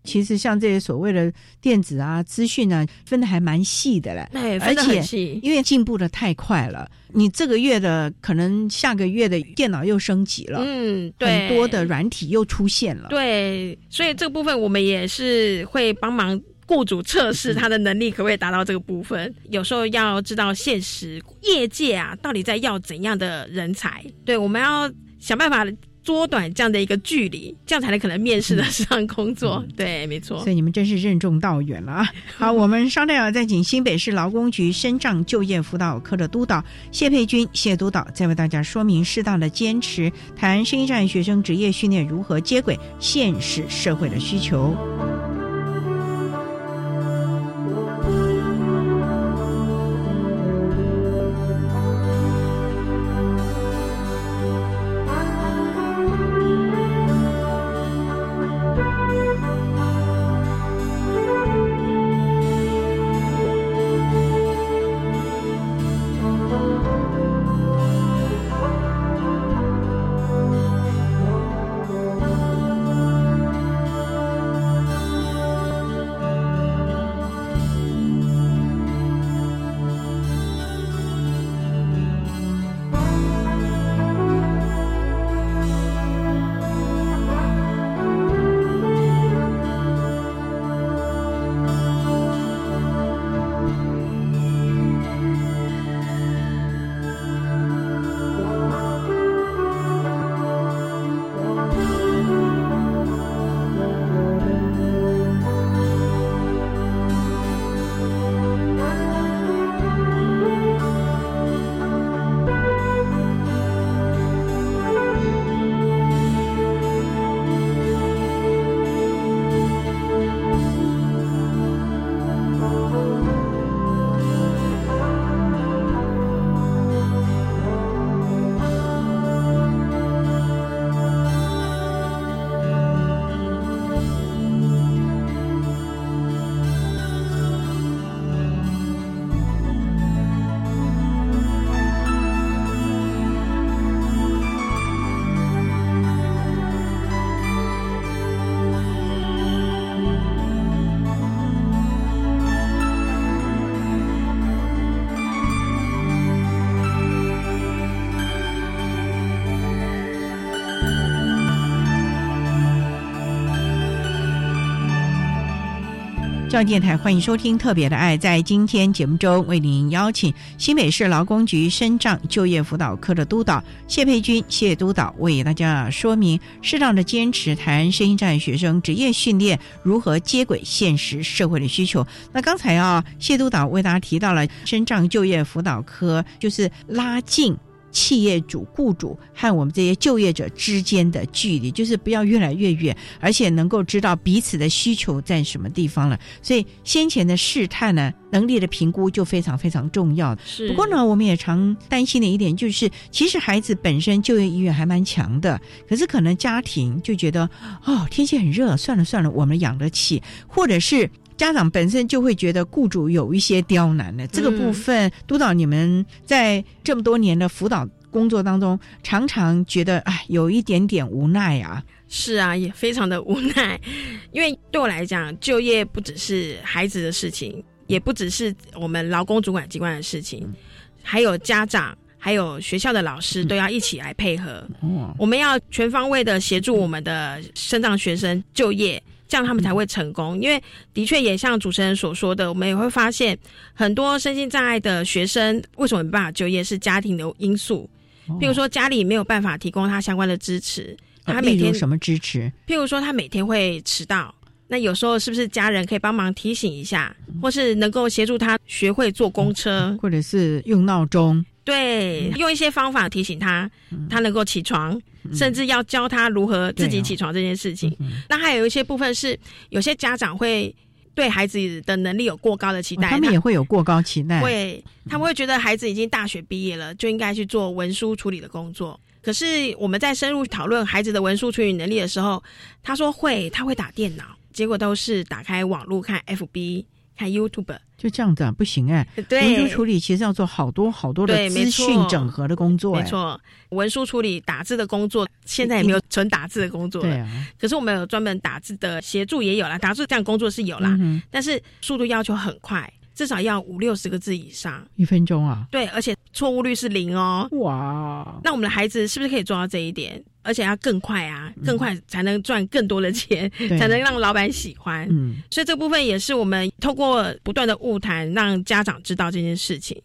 Speaker 1: 其实像这些所谓的电子啊、资讯啊，分的还蛮细的嘞。
Speaker 5: 对，而且
Speaker 1: 因为进步的太快了，你这个月的可能下个月的电脑又升级了，嗯，对，很多的软体又出现了。
Speaker 5: 对，所以这个部分我们也是会帮忙雇主测试他的能力可不可以达到这个部分。有时候要知道现实业界啊，到底在要怎样的人才？对，我们要想办法。缩短这样的一个距离，这样才能可能面试得上工作。[LAUGHS] 对，没错。
Speaker 1: 所以你们真是任重道远了啊！[LAUGHS] 好，我们稍待要再请新北市劳工局深障就业辅导科的督导谢佩君谢督导，再为大家说明适当的坚持，谈新一站学生职业训练如何接轨现实社会的需求。教育电台欢迎收听《特别的爱》。在今天节目中，为您邀请新北市劳工局深障就业辅导科的督导谢佩君谢督导，为大家说明适当的坚持谈声音障碍学生职业训练如何接轨现实社会的需求。那刚才啊，谢督导为大家提到了深障就业辅导科，就是拉近。企业主、雇主和我们这些就业者之间的距离，就是不要越来越远，而且能够知道彼此的需求在什么地方了。所以先前的试探呢，能力的评估就非常非常重要。
Speaker 5: 是。
Speaker 1: 不过呢，我们也常担心的一点就是，其实孩子本身就业意愿还蛮强的，可是可能家庭就觉得，哦，天气很热，算了算了，我们养得起，或者是。家长本身就会觉得雇主有一些刁难的这个部分，督导你们在这么多年的辅导工作当中，常常觉得哎，有一点点无奈啊。
Speaker 5: 是啊，也非常的无奈，因为对我来讲，就业不只是孩子的事情，也不只是我们劳工主管机关的事情，还有家长，还有学校的老师都要一起来配合。我们要全方位的协助我们的生长学生就业。这样他们才会成功，因为的确也像主持人所说的，我们也会发现很多身心障碍的学生为什么没办法就业，是家庭的因素。譬如说家里没有办法提供他相关的支持，他每天
Speaker 1: 什么支持？
Speaker 5: 譬如说他每天会迟到，那有时候是不是家人可以帮忙提醒一下，或是能够协助他学会坐公车，
Speaker 1: 或者是用闹钟？
Speaker 5: 对，用一些方法提醒他，他能够起床。甚至要教他如何自己起床这件事情。那还有一些部分是，有些家长会对孩子的能力有过高的期待，
Speaker 1: 他们也会有过高期待。
Speaker 5: 会，他们会觉得孩子已经大学毕业了，就应该去做文书处理的工作。可是我们在深入讨论孩子的文书处理能力的时候，他说会，他会打电脑，结果都是打开网络看 FB。看 YouTube
Speaker 1: 就这样子啊，不行哎。
Speaker 5: 文
Speaker 1: 书处理其实要做好多好多的资讯整合的工作。
Speaker 5: 没错，文书处理打字的工作，现在也没有纯打字的工作
Speaker 1: 了。
Speaker 5: 可是我们有专门打字的协助也有啦，打字这样工作是有啦，但是速度要求很快。至少要五六十个字以上，
Speaker 1: 一分钟啊？
Speaker 5: 对，而且错误率是零哦。
Speaker 1: 哇！
Speaker 5: 那我们的孩子是不是可以做到这一点？而且要更快啊，更快才能赚更多的钱，[LAUGHS] 才能让老板喜欢。嗯，所以这部分也是我们透过不断的误谈，让家长知道这件事情。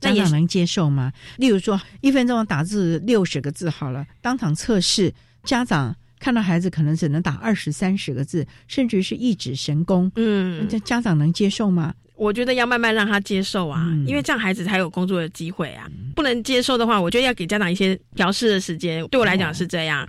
Speaker 1: 家长能接受吗？例如说，一分钟打字六十个字好了，当场测试，家长看到孩子可能只能打二十三十个字，甚至是一指神功。嗯，这家长能接受吗？
Speaker 5: 我觉得要慢慢让他接受啊，因为这样孩子才有工作的机会啊。不能接受的话，我觉得要给家长一些调试的时间。对我来讲是这样，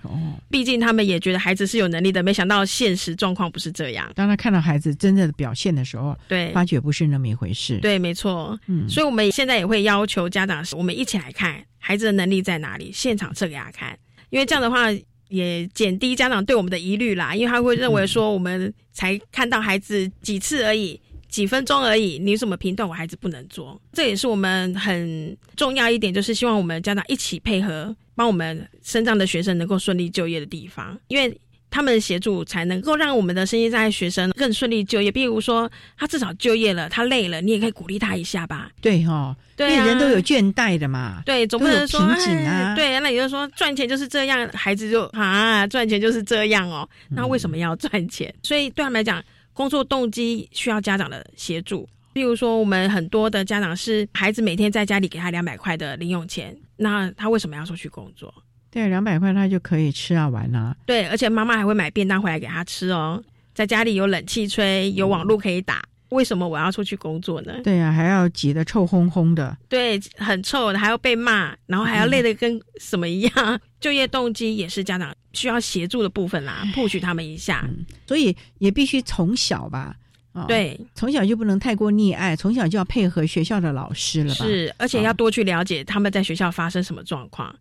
Speaker 5: 毕竟他们也觉得孩子是有能力的，没想到现实状况不是这样。
Speaker 1: 当他看到孩子真正的表现的时候，
Speaker 5: 对，
Speaker 1: 发觉不是那么一回事。
Speaker 5: 对，没错。嗯，所以我们现在也会要求家长，我们一起来看孩子的能力在哪里，现场测给他看，因为这样的话也减低家长对我们的疑虑啦。因为他会认为说，我们才看到孩子几次而已。几分钟而已，你有什么评断？我孩子不能做，这也是我们很重要一点，就是希望我们家长一起配合，帮我们身障的学生能够顺利就业的地方，因为他们协助才能够让我们的身心障碍学生更顺利就业。比如说，他至少就业了，他累了，你也可以鼓励他一下吧。
Speaker 1: 对哈，对人都有倦怠的嘛。
Speaker 5: 对，总不能说瓶颈啊。对，那你就说赚钱就是这样，孩子就啊，赚钱就是这样哦。那为什么要赚钱？所以对他们来讲。工作动机需要家长的协助，例如说，我们很多的家长是孩子每天在家里给他两百块的零用钱，那他为什么要出去工作？
Speaker 1: 对，两百块他就可以吃啊玩啊。
Speaker 5: 对，而且妈妈还会买便当回来给他吃哦，在家里有冷气吹，有网络可以打，为什么我要出去工作呢？
Speaker 1: 对呀，还要挤得臭烘烘的，
Speaker 5: 对，很臭的，还要被骂，然后还要累得跟什么一样。就业动机也是家长需要协助的部分啦，迫许他们一下，
Speaker 1: 所以也必须从小吧，
Speaker 5: 对，
Speaker 1: 从小就不能太过溺爱，从小就要配合学校的老师了，
Speaker 5: 是，而且要多去了解他们在学校发生什么状况，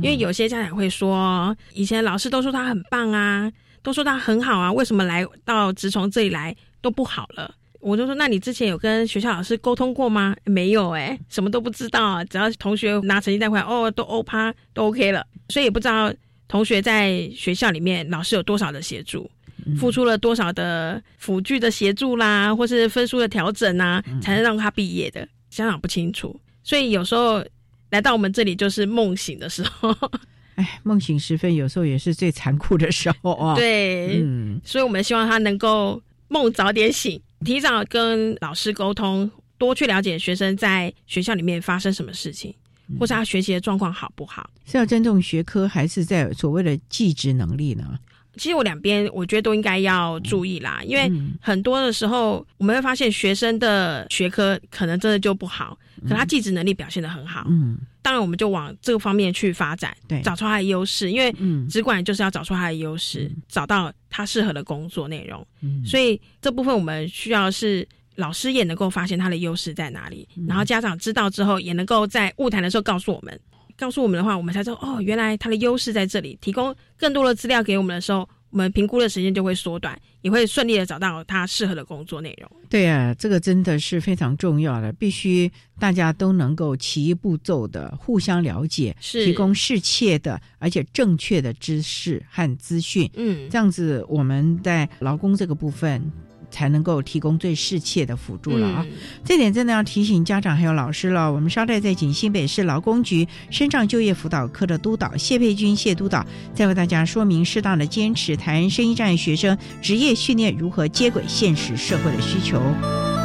Speaker 5: 因为有些家长会说，以前老师都说他很棒啊，都说他很好啊，为什么来到直从这里来都不好了？我就说，那你之前有跟学校老师沟通过吗？没有哎，什么都不知道啊。只要同学拿成绩单回来，哦，都欧趴都 OK 了，所以也不知道同学在学校里面老师有多少的协助，付出了多少的辅具的协助啦，或是分数的调整啊，才能让他毕业的，家长不清楚。所以有时候来到我们这里就是梦醒的时候，[LAUGHS]
Speaker 1: 哎，梦醒时分有时候也是最残酷的时候啊。
Speaker 5: 对，嗯，所以我们希望他能够梦早点醒。提早跟老师沟通，多去了解学生在学校里面发生什么事情，或是他学习的状况好不好。
Speaker 1: 是要尊重学科，还是在所谓的技职能力呢？
Speaker 5: 其实我两边我觉得都应该要注意啦，因为很多的时候我们会发现学生的学科可能真的就不好，可他技职能力表现的很好。嗯，当然我们就往这个方面去发展，
Speaker 1: 对，
Speaker 5: 找出他的优势，因为嗯，只管就是要找出他的优势，找到他适合的工作内容。嗯，所以这部分我们需要是老师也能够发现他的优势在哪里，然后家长知道之后也能够在物谈的时候告诉我们。告诉我们的话，我们才知道哦，原来他的优势在这里。提供更多的资料给我们的时候，我们评估的时间就会缩短，也会顺利的找到他适合的工作内容。
Speaker 1: 对啊，这个真的是非常重要的，必须大家都能够齐一步骤的互相了解，
Speaker 5: 是
Speaker 1: 提供适切的而且正确的知识和资讯。
Speaker 5: 嗯，
Speaker 1: 这样子我们在劳工这个部分。才能够提供最适切的辅助了啊！这点真的要提醒家长还有老师了。我们稍待再请新北市劳工局深障就业辅导科的督导谢佩君谢督导，再为大家说明适当的坚持谈生意障碍学生职业训练如何接轨现实社会的需求。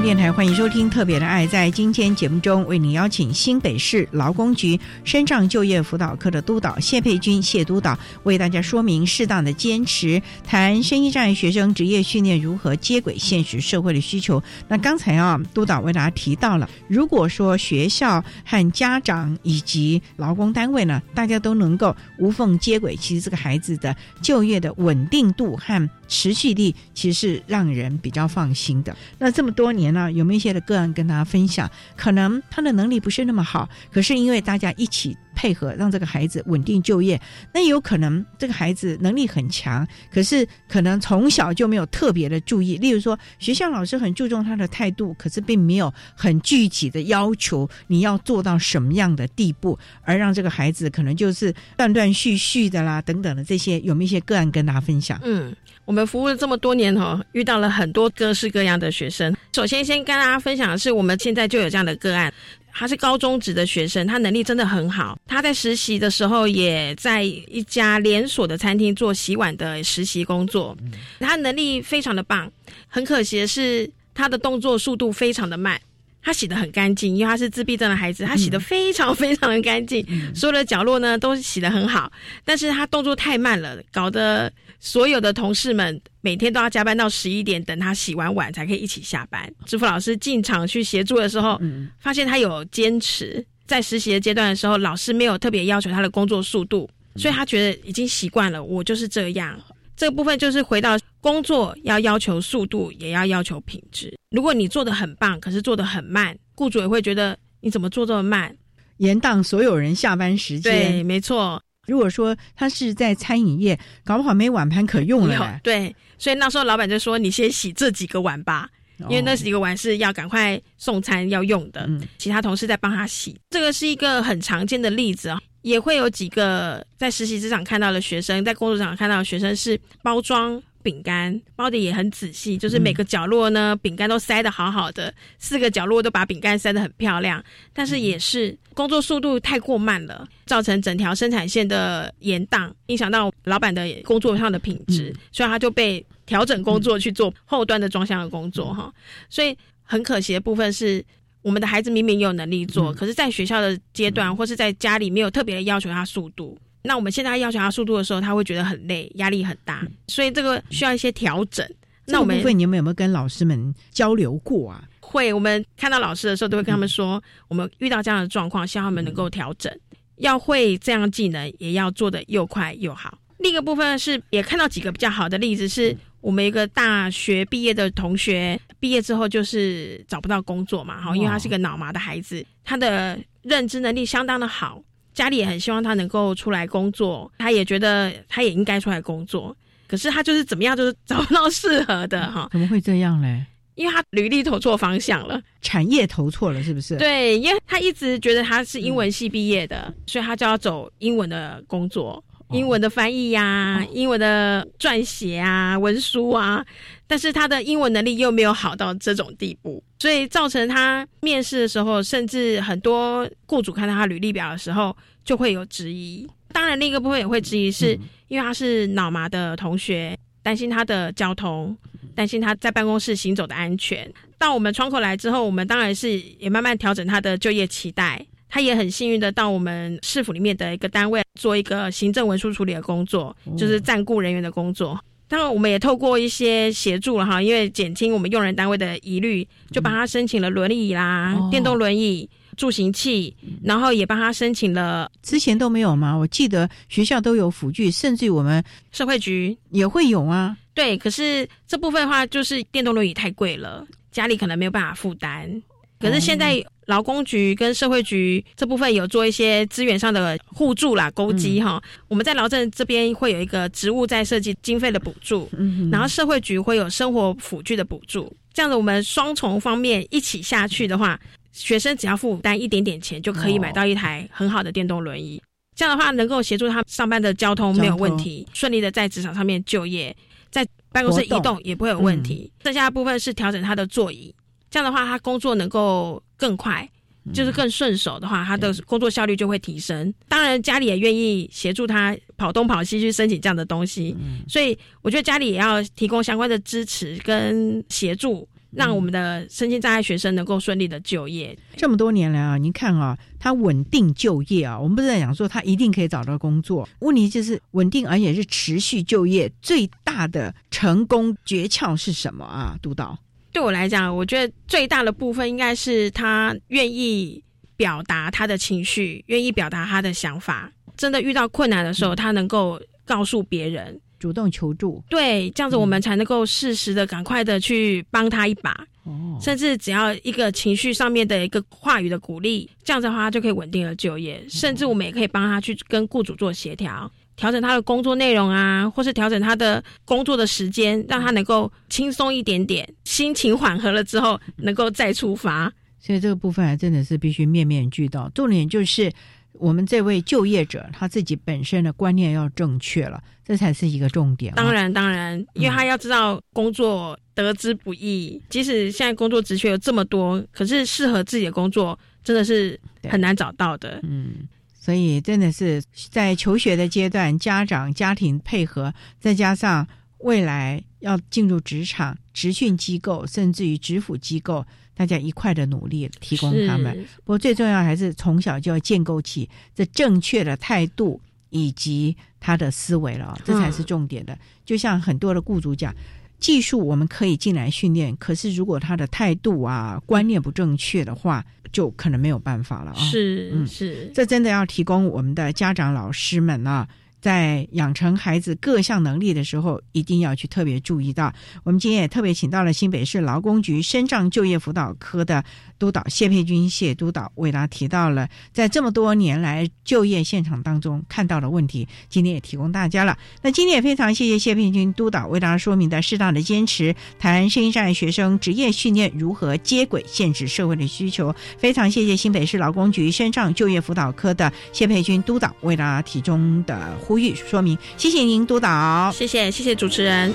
Speaker 1: 电台欢迎收听《特别的爱》。在今天节目中，为您。邀请新北市劳工局深障就业辅导科的督导谢佩君谢督导，为大家说明适当的坚持，谈生意障碍学生职业训练如何接轨现实社会的需求。那刚才啊，督导为大家提到了，如果说学校和家长以及劳工单位呢，大家都能够无缝接轨，其实这个孩子的就业的稳定度和持续力，其实是让人比较放心的。那这么多年。有没有一些的个案跟大家分享？可能他的能力不是那么好，可是因为大家一起配合，让这个孩子稳定就业。那有可能这个孩子能力很强，可是可能从小就没有特别的注意。例如说，学校老师很注重他的态度，可是并没有很具体的要求你要做到什么样的地步，而让这个孩子可能就是断断续续的啦，等等的这些，有没有一些个案跟大家分享？
Speaker 5: 嗯。我们服务了这么多年哈，遇到了很多各式各样的学生。首先，先跟大家分享的是，我们现在就有这样的个案，他是高中职的学生，他能力真的很好。他在实习的时候，也在一家连锁的餐厅做洗碗的实习工作，他能力非常的棒。很可惜的是，他的动作速度非常的慢。他洗的很干净，因为他是自闭症的孩子，他洗的非常非常的干净，所有的角落呢都洗的很好。但是他动作太慢了，搞得所有的同事们每天都要加班到十一点，等他洗完碗才可以一起下班。支付老师进场去协助的时候，发现他有坚持，在实习的阶段的时候，老师没有特别要求他的工作速度，所以他觉得已经习惯了，我就是这样。这个部分就是回到工作要要求速度，也要要求品质。如果你做的很棒，可是做的很慢，雇主也会觉得你怎么做这么慢，
Speaker 1: 延宕所有人下班时间。
Speaker 5: 对，没错。
Speaker 1: 如果说他是在餐饮业，搞不好没碗盘可用了。
Speaker 5: 对，所以那时候老板就说：“你先洗这几个碗吧，因为那几个碗是要赶快送餐要用的。”其他同事在帮他洗。这个是一个很常见的例子啊。也会有几个在实习职场看到的学生，在工作场看到的学生是包装饼干，包的也很仔细，就是每个角落呢，饼干都塞得好好的，四个角落都把饼干塞得很漂亮。但是也是工作速度太过慢了，造成整条生产线的延宕，影响到老板的工作上的品质，所以他就被调整工作去做后端的装箱的工作哈。所以很可惜的部分是。我们的孩子明明有能力做，可是在学校的阶段或是在家里没有特别的要求他速度。那我们现在要求他速度的时候，他会觉得很累，压力很大，所以这个需要一些调整。
Speaker 1: 那我们部分你们有没有跟老师们交流过啊？
Speaker 5: 会，我们看到老师的时候都会跟他们说，我们遇到这样的状况，希望他们能够调整，要会这样技能，也要做的又快又好。另一个部分是也看到几个比较好的例子是。我们一个大学毕业的同学，毕业之后就是找不到工作嘛，哈，因为他是个脑麻的孩子，他的认知能力相当的好，家里也很希望他能够出来工作，他也觉得他也应该出来工作，可是他就是怎么样，就是找不到适合的，哈，
Speaker 1: 怎么会这样嘞？
Speaker 5: 因为他履历投错方向了，
Speaker 1: 产业投错了，是不是？
Speaker 5: 对，因为他一直觉得他是英文系毕业的，所以他就要走英文的工作。英文的翻译呀，英文的撰写啊，文书啊，但是他的英文能力又没有好到这种地步，所以造成他面试的时候，甚至很多雇主看到他履历表的时候就会有质疑。当然，另一个部分也会质疑，是因为他是脑麻的同学，担心他的交通，担心他在办公室行走的安全。到我们窗口来之后，我们当然是也慢慢调整他的就业期待。他也很幸运的到我们市府里面的一个单位做一个行政文书处理的工作，就是暂雇人员的工作。当然，我们也透过一些协助了哈，因为减轻我们用人单位的疑虑，就帮他申请了轮椅啦、电动轮椅、助行器，然后也帮他申请了。
Speaker 1: 之前都没有吗？我记得学校都有辅具，甚至于我们
Speaker 5: 社会局
Speaker 1: 也会有啊。
Speaker 5: 对，可是这部分的话，就是电动轮椅太贵了，家里可能没有办法负担。可是现在劳工局跟社会局这部分有做一些资源上的互助啦、勾稽哈。我们在劳政这边会有一个职务再设计经费的补助，然后社会局会有生活辅具的补助。这样子我们双重方面一起下去的话，学生只要负担一点点钱就可以买到一台很好的电动轮椅。这样的话能够协助他上班的交通没有问题，顺利的在职场上面就业，在办公室移动也不会有问题。剩下的部分是调整他的座椅。这样的话，他工作能够更快，就是更顺手的话，他的工作效率就会提升。当然，家里也愿意协助他跑东跑西去申请这样的东西，所以我觉得家里也要提供相关的支持跟协助，让我们的身心障碍学生能够顺利的就业。
Speaker 1: 这么多年来啊，您看啊，他稳定就业啊，我们不是在讲说他一定可以找到工作，问题就是稳定而且是持续就业最大的成功诀窍是什么啊？督导。
Speaker 5: 对我来讲，我觉得最大的部分应该是他愿意表达他的情绪，愿意表达他的想法。真的遇到困难的时候，他能够告诉别人，
Speaker 1: 主动求助。
Speaker 5: 对，这样子我们才能够适时的、赶快的去帮他一把。哦，甚至只要一个情绪上面的一个话语的鼓励，这样子的话，他就可以稳定了就业。甚至我们也可以帮他去跟雇主做协调。调整他的工作内容啊，或是调整他的工作的时间，让他能够轻松一点点，心情缓和了之后，能够再出发。
Speaker 1: 所以这个部分还真的是必须面面俱到。重点就是我们这位就业者他自己本身的观念要正确了，这才是一个重点。
Speaker 5: 当然，当然，因为他要知道工作得之不易，即使现在工作职缺有这么多，可是适合自己的工作真的是很难找到的。
Speaker 1: 嗯。所以真的是在求学的阶段，家长家庭配合，再加上未来要进入职场、职训机构，甚至于职辅机构，大家一块的努力提供他们。不过最重要还是从小就要建构起这正确的态度以及他的思维了，这才是重点的。就像很多的雇主讲。技术我们可以进来训练，可是如果他的态度啊、观念不正确的话，就可能没有办法了啊。
Speaker 5: 是，是，
Speaker 1: 这真的要提供我们的家长、老师们啊，在养成孩子各项能力的时候，一定要去特别注意到。我们今天也特别请到了新北市劳工局深障就业辅导科的督导谢佩君谢督导，为大家提到了在这么多年来就业现场当中看到的问题，今天也提供大家了。那今天也非常谢谢谢佩君督导为大家说明的适当的坚持，谈声音障碍学生职业训练如何接轨现实社会的需求。非常谢谢新北市劳工局深障就业辅导科的谢佩君督导为大家提供的呼吁说明，谢谢您督导，
Speaker 5: 谢谢谢谢主持人。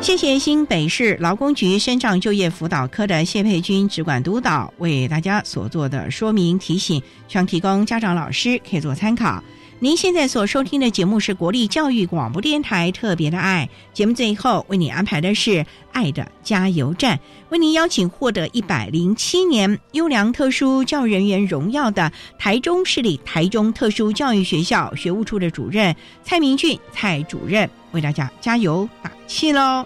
Speaker 1: 谢谢新北市劳工局身障就业辅导科的谢佩君主管督导为大家所做的说明提醒，希望提供家长老师可以做参考。您现在所收听的节目是国立教育广播电台特别的爱节目，最后为你安排的是爱的加油站，为您邀请获得一百零七年优良特殊教育人员荣耀的台中市立台中特殊教育学校学务处的主任蔡明俊蔡主任为大家加油打气喽。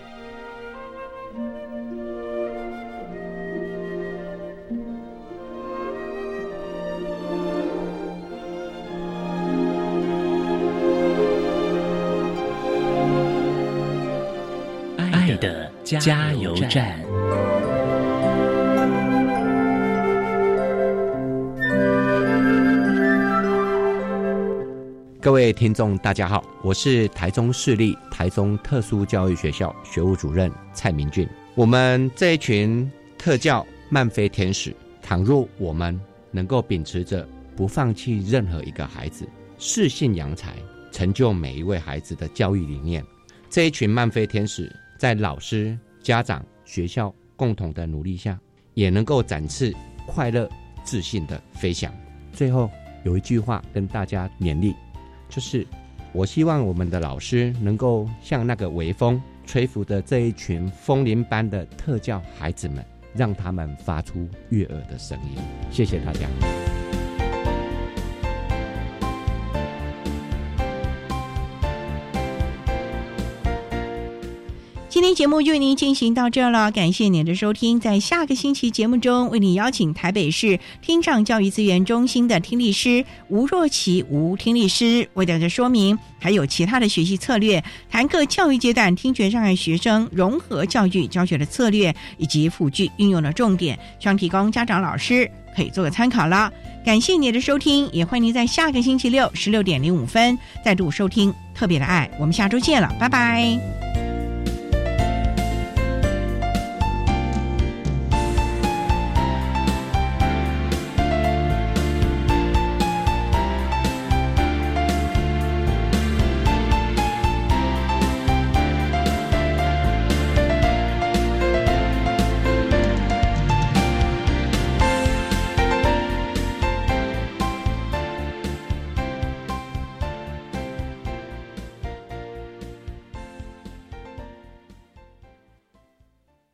Speaker 2: 加油站。
Speaker 12: 各位听众，大家好，我是台中市立台中特殊教育学校学务主任蔡明俊。我们这一群特教漫飞天使，倘若我们能够秉持着不放弃任何一个孩子，适性扬才，成就每一位孩子的教育理念，这一群漫飞天使，在老师、家长、学校共同的努力下，也能够展翅快乐、自信的飞翔。最后有一句话跟大家勉励。就是我希望我们的老师能够像那个微风吹拂的这一群风铃般的特教孩子们，让他们发出悦耳的声音。谢谢大家。
Speaker 1: 今天节目就为您进行到这了，感谢您的收听。在下个星期节目中，为您邀请台北市听障教育资源中心的听力师吴若琪吴听力师为大家说明，还有其他的学习策略，谈各教育阶段听觉障碍学生融合教育教学的策略以及辅具运用的重点，希望提供家长老师可以做个参考了。感谢您的收听，也欢迎您在下个星期六十六点零五分再度收听特别的爱。我们下周见了，拜拜。